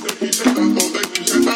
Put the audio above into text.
Te quise tanto, te quise tanto.